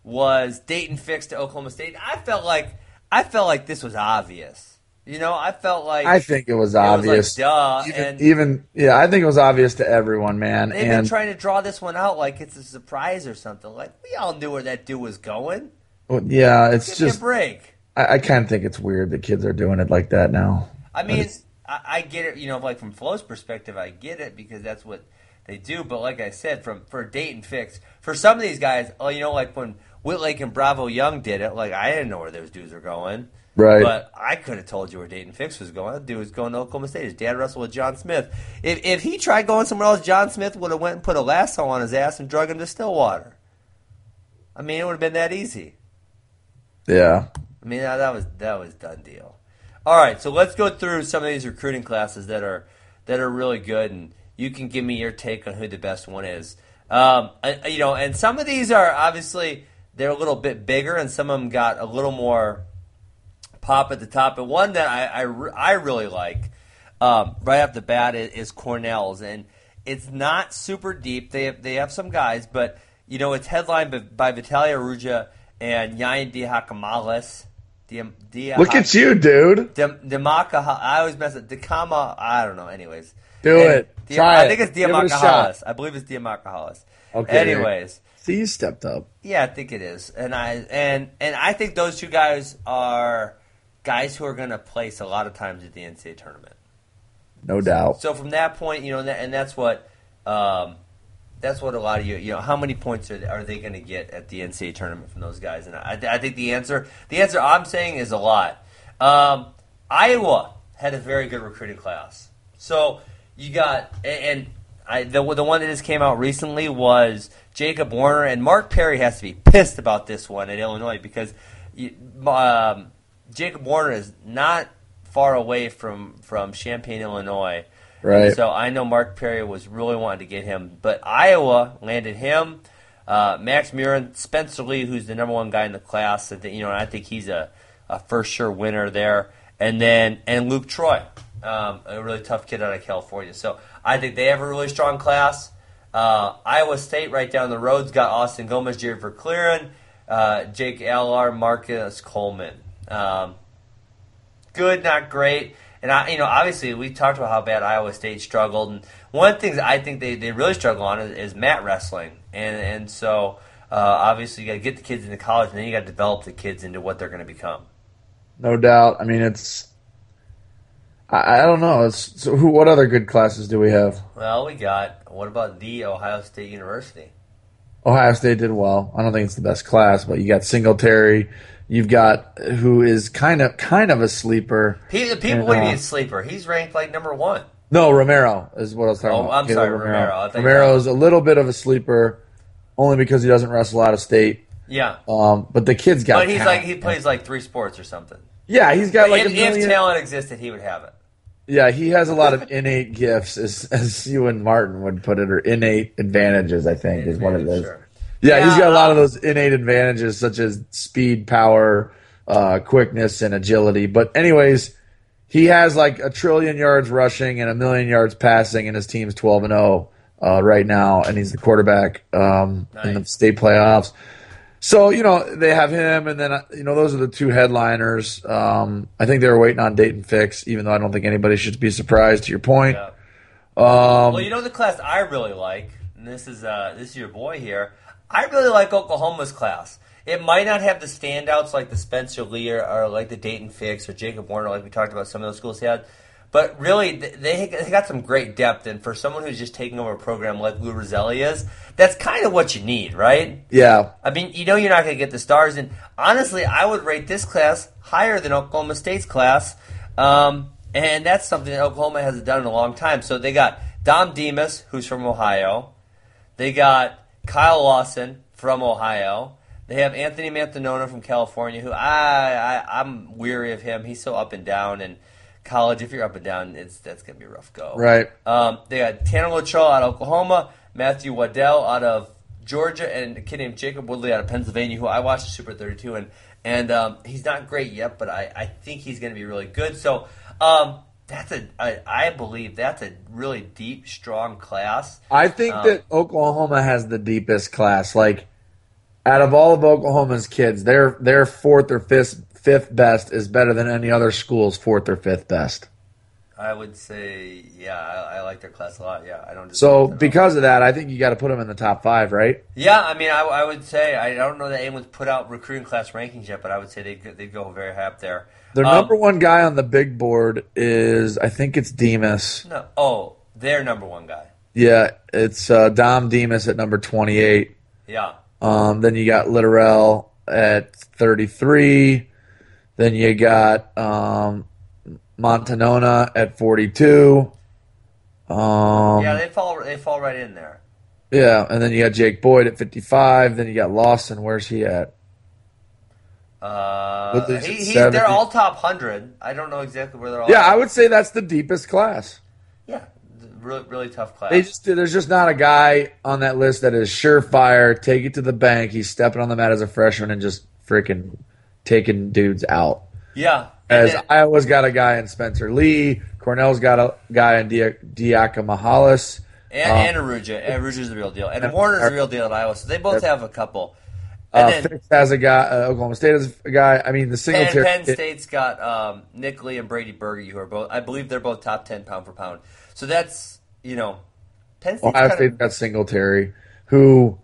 was Dayton Fix to Oklahoma State. I felt like I felt like this was obvious. You know, I felt like I think it was like, obvious. duh, even, and- even yeah, I think it was obvious to everyone, man. they've been And trying to draw this one out like it's a surprise or something. Like we all knew where that dude was going. well, yeah, it's Give just break. I, I kind of think it's weird that kids are doing it like that now. I mean, it's- I, I get it. You know, like from Flo's perspective, I get it because that's what they do. But like I said, from for Dayton Fix for some of these guys, oh, you know, like when Whitlake and Bravo Young did it, like I didn't know where those dudes were going. Right. But I could have told you where Dayton Fix was going. That dude was going to Oklahoma State. His dad wrestled with John Smith. If if he tried going somewhere else, John Smith would have went and put a lasso on his ass and drug him to Stillwater. I mean, it would have been that easy. yeah, I mean, that, was that was done deal. All right, so let's go through some of these recruiting classes that are that are really good, and you can give me your take on who the best one is. Um, I- you know, and some of these are obviously they're a little bit bigger, and some of them got a little more pop at the top. But one that I I, I really like um, right off the bat is, is Cornell's, and it's not super deep. They have, they have some guys, but you know it's headlined by, by Vitali Arujau and Yianni Diakomihalis. Diam, Dia, Look at you, dude. Dim, Dimaka, I always mess up. Dikama, I don't know. Anyways, Do And it. Dia- Try I think it's Give it. I believe it's Diamaka Hollis. Okay. Anyways, You stepped up. yeah, I think it is, and I and and I think those two guys are guys who are going to place a lot of times at the NCAA tournament. No doubt. So from that point, you know, and, that, and that's what um, that's what a lot of you, you know, how many points are, are they going to get at the NCAA tournament from those guys? And I, I think the answer, the answer I'm saying is a lot. Um, Iowa had a very good recruiting class. So you got and. and I, the, the one that just came out recently was Jacob Warner, and Mark Perry has to be pissed about this one at Illinois because you, um, Jacob Warner is not far away from, from Champaign, Illinois. Right. So I know Mark Perry was really wanting to get him, but Iowa landed him. Uh, Max Murin, Spencer Lee, who's the number one guy in the class, I think, you know, I think he's a, a for sure winner there, and then and Luke Troy, um, a really tough kid out of California. So I think they have a really strong class. Uh, Iowa State, right down the road's got Austin Gomez, Jared Verclaren, uh, Jake Allar, Marcus Coleman. Um, good, not great. And I, you know, obviously we talked about how bad Iowa State struggled, and one of the things I think they, they really struggle on is, is mat wrestling, and and so uh, obviously you got to get the kids into college, and then you got to develop the kids into what they're going to become. No doubt. I mean, it's. I, I don't know. It's so who? What other good classes do we have? Well, we got what about the Ohio State University? Ohio State did well. I don't think it's the best class, but you got Singletary. You've got who is kind of kind of a sleeper. He, the people And, would be a sleeper. He's ranked like number one. No, Romero is what I was talking Oh, about. I'm Caleb sorry, Romero. I Romero is a little bit of a sleeper, only because he doesn't wrestle out of state. Yeah, Um, but the kid's got. but he's talent. like he plays like three sports or something. Yeah, he's got like if, a million. if talent existed, he would have it. Yeah, he has a lot of innate gifts, as, as you and Martin would put it, or innate advantages. I think is what it is. Sure. Yeah, he's got a lot of um, those innate advantages, such as speed, power, uh, quickness, and agility. But anyways, he has like a trillion yards rushing and a million yards passing, and his team's twelve and zero uh, right now, and he's the quarterback um, in the state playoffs. So you know they have him, and then uh, you know those are the two headliners. Um, I think they were waiting on Dayton Fix, even though I don't think anybody should be surprised. To your point, Yeah. um, Well, you know the class I really like, and this is uh, this is your boy here. I really like Oklahoma's class. It might not have the standouts like the Spencer Lear or, or like the Dayton Fix or Jacob Warner, like we talked about. Some of those schools had, but really they they got some great depth. And for someone who's just taking over a program like Lou Rosselli is, that's kind of what you need, right? yeah, I mean, you know you're not going to get the stars, and honestly, I would rate this class higher than Oklahoma State's class, um, and that's something that Oklahoma hasn't done in a long time. So they got Dom Demas, who's from Ohio. They got Kyle Lawson from Ohio. They have Anthony Mantanona from California, who I, I I'm weary of him. He's so up and down, and college, if you're up and down, it's that's going to be a rough go. right. Um, they got Tanner Latrell out of Oklahoma, Matthew Waddell out of Georgia, and a kid named Jacob Woodley out of Pennsylvania, who I watched Super 32, and and um, he's not great yet, but I, I think he's going to be really good. So um, that's a I, I believe that's a really deep, strong class. I think Um, that Oklahoma has the deepest class. Like out of all of Oklahoma's kids, their their fourth or fifth fifth best is better than any other school's fourth or fifth best. I would say, yeah, I, I like their class a lot. Yeah, I don't. So with that at all. because of that, I think you got to put them in the top five, right? yeah, I mean, I, I would say I don't know that anyone's put out recruiting class rankings yet, but I would say they they go very high up there. Their Um, number one guy on the big board is I think it's Demas. No, oh, their number one guy. Yeah, it's uh, Dom Demas at number twenty eight. Yeah. Um, then you got Littorell at 33. Then you got um, Mantanona at 42. Um, Yeah, they fall they fall right in there. yeah, and then you got Jake Boyd at 55. Then you got Lawson. Where's he at? Uh, he, he's, 70. they're all top hundred. I don't know exactly where they're all. Yeah. I would say that's the deepest class. Yeah, really, really tough class. They just there's just not a guy on that list that is surefire. Take it to the bank. He's stepping on the mat as a freshman and just freaking taking dudes out. yeah. As then- Iowa's got a guy in Spencer Lee, Cornell's got a guy in Dia- Diakomihalis. and, uh, and Arujau. Arujau's the real deal. And Warner's the real deal at Iowa. So they both have a couple. Uh, And then Fitz has a guy. Uh, Oklahoma State has a guy. I mean, the Penn, Singletary. Penn State's got um, Nick Lee and Brady Berge, who are both, I believe they're both top 10 pound for pound. So that's, you know, Penn State's Ohio kind State got Singletary, who.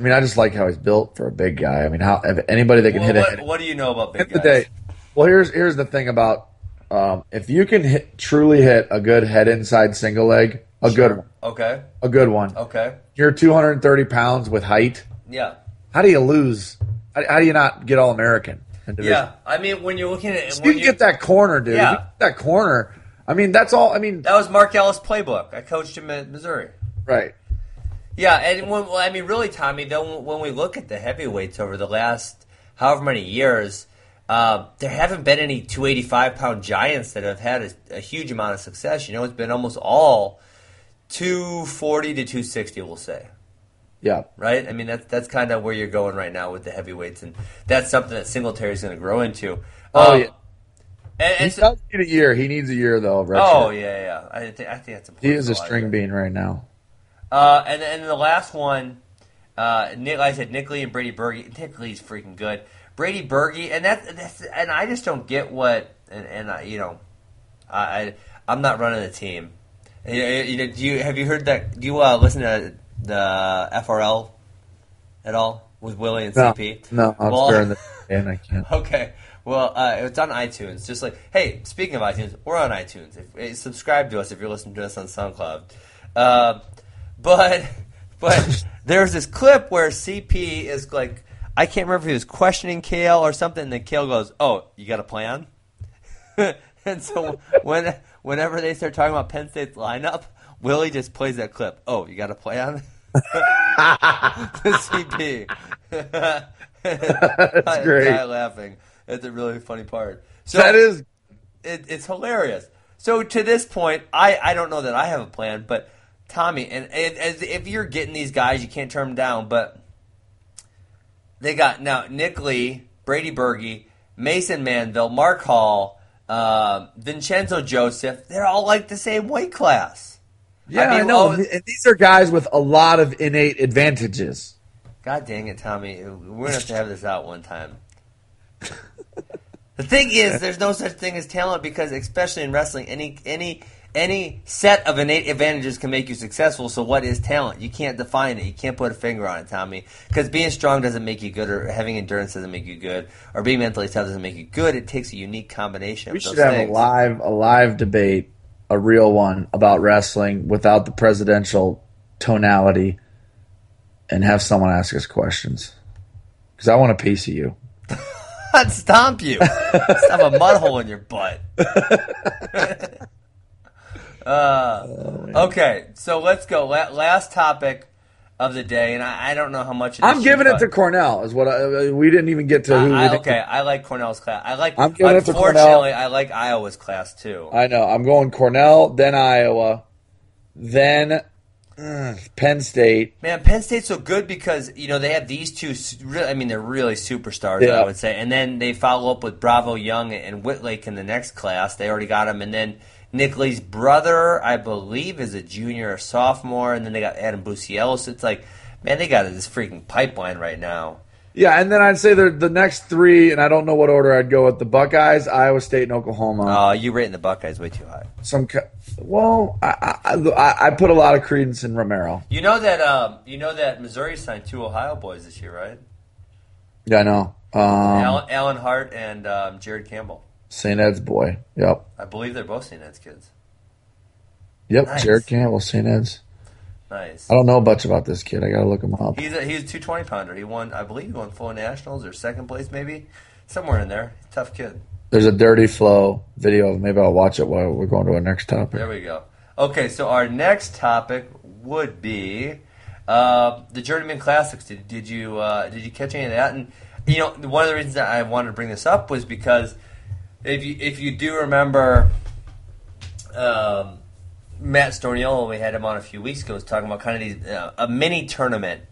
I mean, I just like how he's built for a big guy. I mean, how if anybody that can Well, hit what, it. what do you know about big At the guys? day, well, here's here's the thing about um, if you can hit, truly hit a good head inside single leg, a good one, Okay. a good one. Okay. You're 230 pounds with height. Yeah. How do you lose? How, how do you not get all American? in? Yeah. I mean, when you're looking at you when can get that corner, dude. Yeah. You get that corner. I mean, that's all. I mean, that was Mark Ellis' playbook. I coached him at Missouri. right? Yeah, and when, well, I mean, really, Tommy, though, when we look at the heavyweights over the last however many years, uh, there haven't been any 285 pound giants that have had a, a huge amount of success. You know, it's been almost all 240 to 260, we'll say. Yeah. Right? I mean, that's that's kind of where you're going right now with the heavyweights, and that's something that Singletary is going to grow into. Oh, Um, yeah. And, He so- does need a year. He needs a year though. Of oh yeah, yeah. I think I think that's important. He is a for lot of string bean right now. Uh, and and the last one, uh, Nick, like I said, Nick Lee and Brady Berge. Nick Lee's freaking good. Brady Berge, and that that's, and I just don't get what and and I, you know, I, I I'm not running the team. You, you do you have you heard that? Do you uh, listen to the FRL at all with Willie and No, CP? no, I'm Well- staring (laughs) the and I can't. Okay. Well, uh, it's on iTunes. Just like, hey, speaking of iTunes, we're on iTunes. If, eh, subscribe to us if you're listening to us on SoundCloud. Uh, but but (laughs) there's this clip where CP is like, I can't remember if he was questioning Cael or something. And then Cael goes, "Oh, you got a plan?" (laughs) and so when whenever they start talking about Penn State's lineup, Willie just plays that clip. Oh, you got a plan? (laughs) the CP. That's great. Guy laughing. It's a really funny part. So that is it, it's hilarious. So to this point, I, I don't know that I have a plan, but Tommy, and, as if you're getting these guys, you can't turn them down. But they got now Nick Lee, Brady Berge, Mason Manville, Mark Hall, uh, Vincenzo Joseph. They're all like the same weight class. yeah. I, mean, know. well- and these are guys with a lot of innate advantages. God dang it, Tommy. We're gonna have to have this out one time. (laughs) the thing is, there's no such thing as talent because, especially in wrestling, any any any set of innate advantages can make you successful. So, what is talent? You can't define it. You can't put a finger on it, Tommy. Because being strong doesn't make you good, or having endurance doesn't make you good, or being mentally tough doesn't make you good. It takes a unique combination. We of should have things. a live a live debate, a real one about wrestling without the presidential tonality, and have someone ask us questions. Because I want a piece of you. (laughs) I'd stomp you. (laughs) Just have a mud hole in your butt. (laughs) uh, okay, so let's go. La- last topic of the day, and I, I don't know how much. I'm giving it to Cornell. Is what I, we didn't even get to. Who I, I, okay, I like Cornell's class. I like. I'm giving it to Cornell. I like Iowa's class too. I know. I'm going Cornell, then Iowa, then uh, Penn State. Man, Penn State's so good because you know they have these two. Really, I mean, they're really superstars. Yeah. I would say, and then they follow up with Bravo Young and Whitlake in the next class. They already got them, and then Nick Lee's brother, I believe, is a junior or sophomore, and then they got Adam Busiello. So it's like, man, they got this freaking pipeline right now. Yeah, and then I'd say the the next three, and I don't know what order I'd go with the Buckeyes, Iowa State, and Oklahoma. Oh, you rating the Buckeyes way too high. Some, well, I, I I I put a lot of credence in Romero. You know that um, you know that Missouri signed two Ohio boys this year, right? Yeah, I know. Um, Alan, Alan Hart and um, Jared Campbell. St. Ed's boy. Yep. I believe they're both St. Ed's kids. Yep. Nice. Jared Campbell, St. Ed's. Nice. I don't know much about this kid. I got to look him up. He's a, he's a 220 pounder. He won, I believe, he won full nationals or second place, maybe somewhere in there. Tough kid. There's a dirty flow video. Maybe I'll watch it while we're going to our next topic. There we go. Okay, so our next topic would be uh, the Journeyman Classics. Did, did you uh, did you catch any of that? And you know, one of the reasons that I wanted to bring this up was because if you if you do remember, um, Matt Storniolo, we had him on a few weeks ago, was talking about kind of these uh, a mini tournament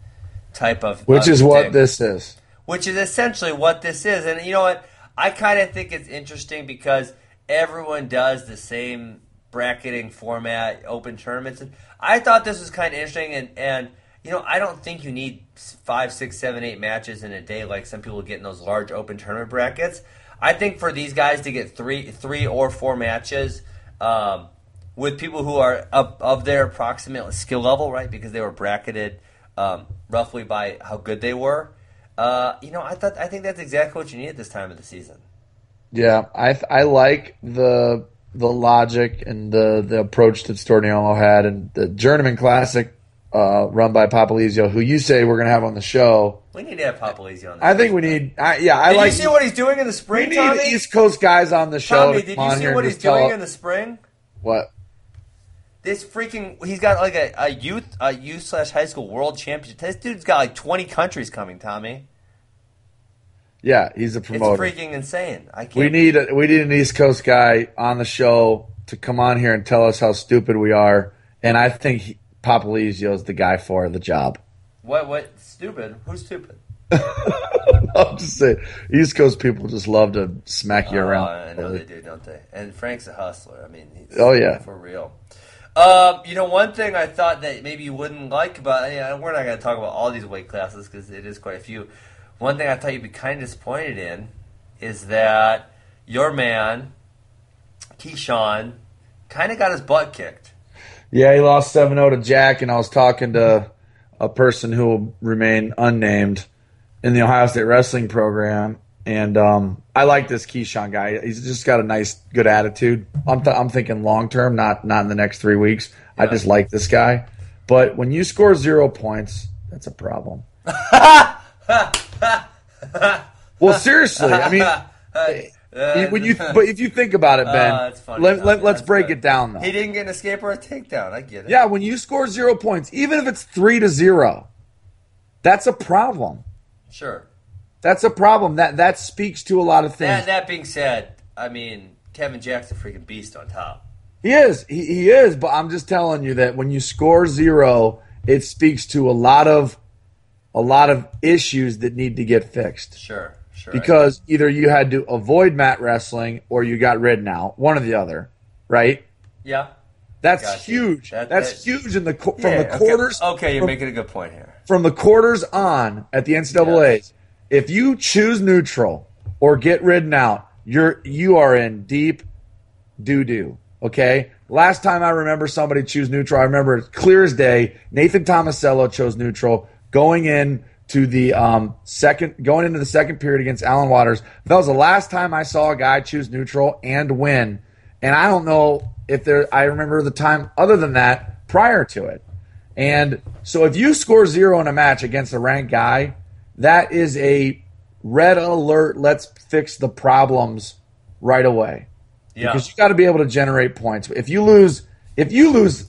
type of which of is what thing. this is. which is essentially what this is. And you know what? I kind of think it's interesting because everyone does the same bracketing format, open tournaments. And I thought this was kind of interesting, and and you know I don't think you need five, six, seven, eight matches in a day like some people get in those large open tournament brackets. I think for these guys to get three, three or four matches. Um, with people who are up of their approximate skill level, right? Because they were bracketed um, roughly by how good they were. Uh, you know, I thought I think that's exactly what you need at this time of the season. Yeah, I I like the the logic and the the approach that Storniolo had, and the Journeyman Classic uh, run by Popolizio, who you say we're going to have on the show. We need to have Popolizio on. This I think we need. I, yeah, I Did like. you see what he's doing in the spring, we need Tommy? East Coast guys on the show. Tommy, did you see what he's doing in the spring? what? This freaking he's got like a, a youth a youth slash high school world championship. This dude's got like twenty countries coming, Tommy. Yeah, he's a It's promoter. freaking insane. I can't. We need a, we need an East Coast guy on the show to come on here and tell us how stupid we are. And I think he, Popolizio is the guy for the job. what what stupid? Who's stupid? (laughs) I'm just saying, East Coast people just love to smack you Oh, around. I know they do, don't they? And Frank's a hustler. I mean, he's, Oh, yeah. for real. Um, you know, one thing I thought that maybe you wouldn't like about we're not going to talk about all these weight classes because it is quite a few. One thing I thought you'd be kind of disappointed in is that your man Keyshawn kind of got his butt kicked. Yeah, he lost 7 0 to Jack, and I was talking to a person who will remain unnamed in the Ohio State wrestling program. And um, I like this Keyshawn guy. He's just got a nice, good attitude. I'm, th- I'm thinking long term, not not in the next three weeks. I just like this guy. But when you score zero points, that's a problem. (laughs) well, seriously, I mean, (laughs) when you but if you think about it, (laughs) Ben, Uh, let, let, let's break it down though. He didn't get an escape or a takedown. I get it. Yeah, when you score zero points, even if it's three to zero, that's a problem. sure. That's a problem. That that speaks to a lot of things. That, that being said, I mean, Kevin Jack's a freaking beast on top. he is, he, he is. But I'm just telling you that when you score zero, it speaks to a lot of a lot of issues that need to get fixed. Sure, sure. Because either you had to avoid mat wrestling or you got ridden out, one or the other, right? yeah. That's Gotcha. huge. That- That's that- huge in the from Yeah, the quarters. Okay, you're from- making a good point here. from the quarters on at the NCAA's, if you choose neutral or get ridden out, you're you are in deep doo doo. Okay. Last time I remember somebody choose neutral, I remember clear as day. Nathan Tomasello chose neutral going in to the um, second going into the second period against Alan Waters. That was the last time I saw a guy choose neutral and win. And I don't know if there I remember the time other than that prior to it. And so if you score zero in a match against a ranked guy, that is a red alert. Let's fix the problems right away. Yeah. Because you got to be able to generate points. If you lose, if you lose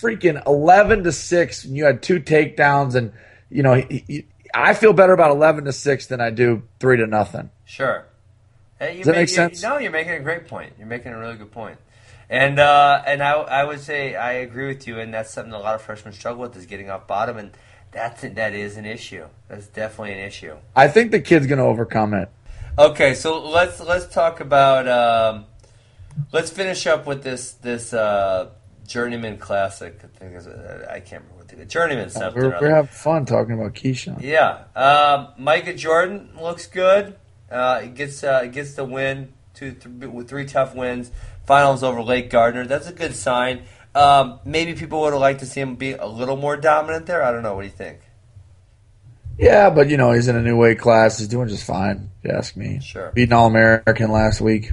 freaking 11 to 6 and you had two takedowns and you know, he- he- I feel better about 11 to 6 than I do 3 to nothing. Sure. Hey, you Does that make you- sense? No, you're making a great point. You're making a really good point. And uh, and I, I would say I agree with you, and that's something a lot of freshmen struggle with is getting off bottom, and that's that is an issue. That's definitely an issue. I think the kid's going to overcome it. Okay, so let's let's talk about um, let's finish up with this this uh, journeyman classic. I think I can't remember journeyman something. or We're, we're having fun talking about Keyshawn. Yeah, um, Micah Jordan looks good. Uh, gets uh, gets the win, two th- with three tough wins. Finals over Lake Gardner. That's a good sign. Um, maybe people would have liked to see him be a little more dominant there. I don't know. What do you think? Yeah, but you know, he's in a new weight class. He's doing just fine, if you ask me. Sure. Beating All American last week.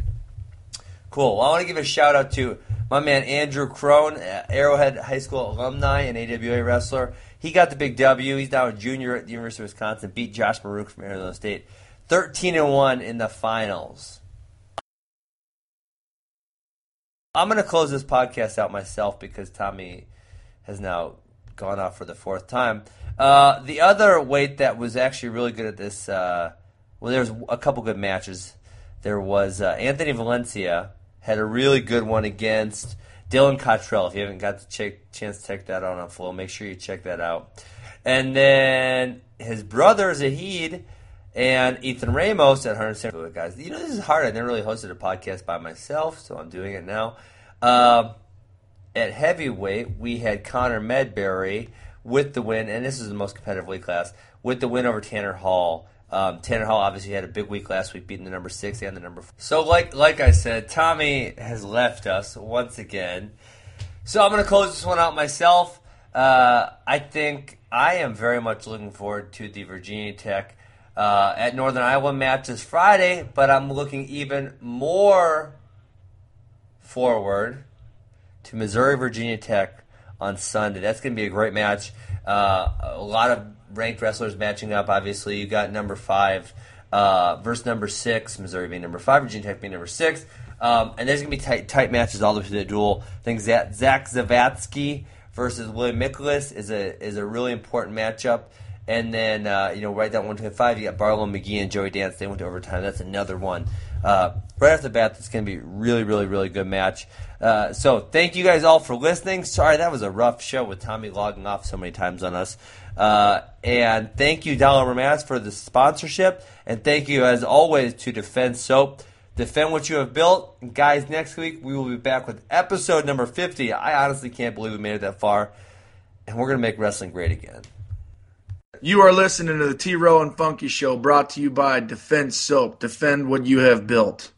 Cool. Well, I want to give a shout out to my man Andrew Crone, Arrowhead High School alumni and AWA wrestler. He got the big W. He's now a junior at the University of Wisconsin. Beat Josh Maruk from Arizona State, thirteen and one in the finals. I'm going to close this podcast out myself because Tommy has now gone off for the fourth time. Uh, the other weight that was actually really good at this, uh, well, there was a couple good matches. There was uh, Anthony Valencia had a really good one against Dylan Cottrell. If you haven't got the chance to check that out on Flow, make sure you check that out. And then his brother Zahid and Ethan Ramos at 170 guys. You know, this is hard. I never really hosted a podcast by myself, so I'm doing it now. Uh, at heavyweight, we had Connor Medbury with the win, and this is the most competitive weight class, with the win over Tanner Hall. Um, Tanner Hall obviously had a big week last week, beating the number six and the number four. So, like like I said, Tommy has left us once again. So I'm going to close this one out myself. Uh, I think I am very much looking forward to the Virginia Tech uh, at Northern Iowa match this Friday, but I'm looking even more forward to Missouri Virginia Tech on Sunday. That's going to be a great match. Uh, a lot of ranked wrestlers matching up. Obviously, you got number five uh, versus number six. Missouri being number five, Virginia Tech being number six. Um, and there's going to be tight, tight matches all the way to the duel. I think Zach, Zavatsky versus William Mikolas is a is a really important matchup. And then uh, you know right down one twenty five, you got Barlow McGhee and Joey Dance. They went to overtime. That's another one. Uh, right off the bat, that's going to be really, really, really good match. Uh, so thank you guys all for listening. Sorry that was a rough show with Tommy logging off so many times on us. Uh, and thank you, Dollamur, for the sponsorship. And thank you, as always, to Defense Soap. Defend what you have built. And guys, next week we will be back with episode number 50. I honestly can't believe we made it that far. And we're going to make wrestling great again. You are listening to the T Row and Funky Show brought to you by Defense Soap. Defend what you have built.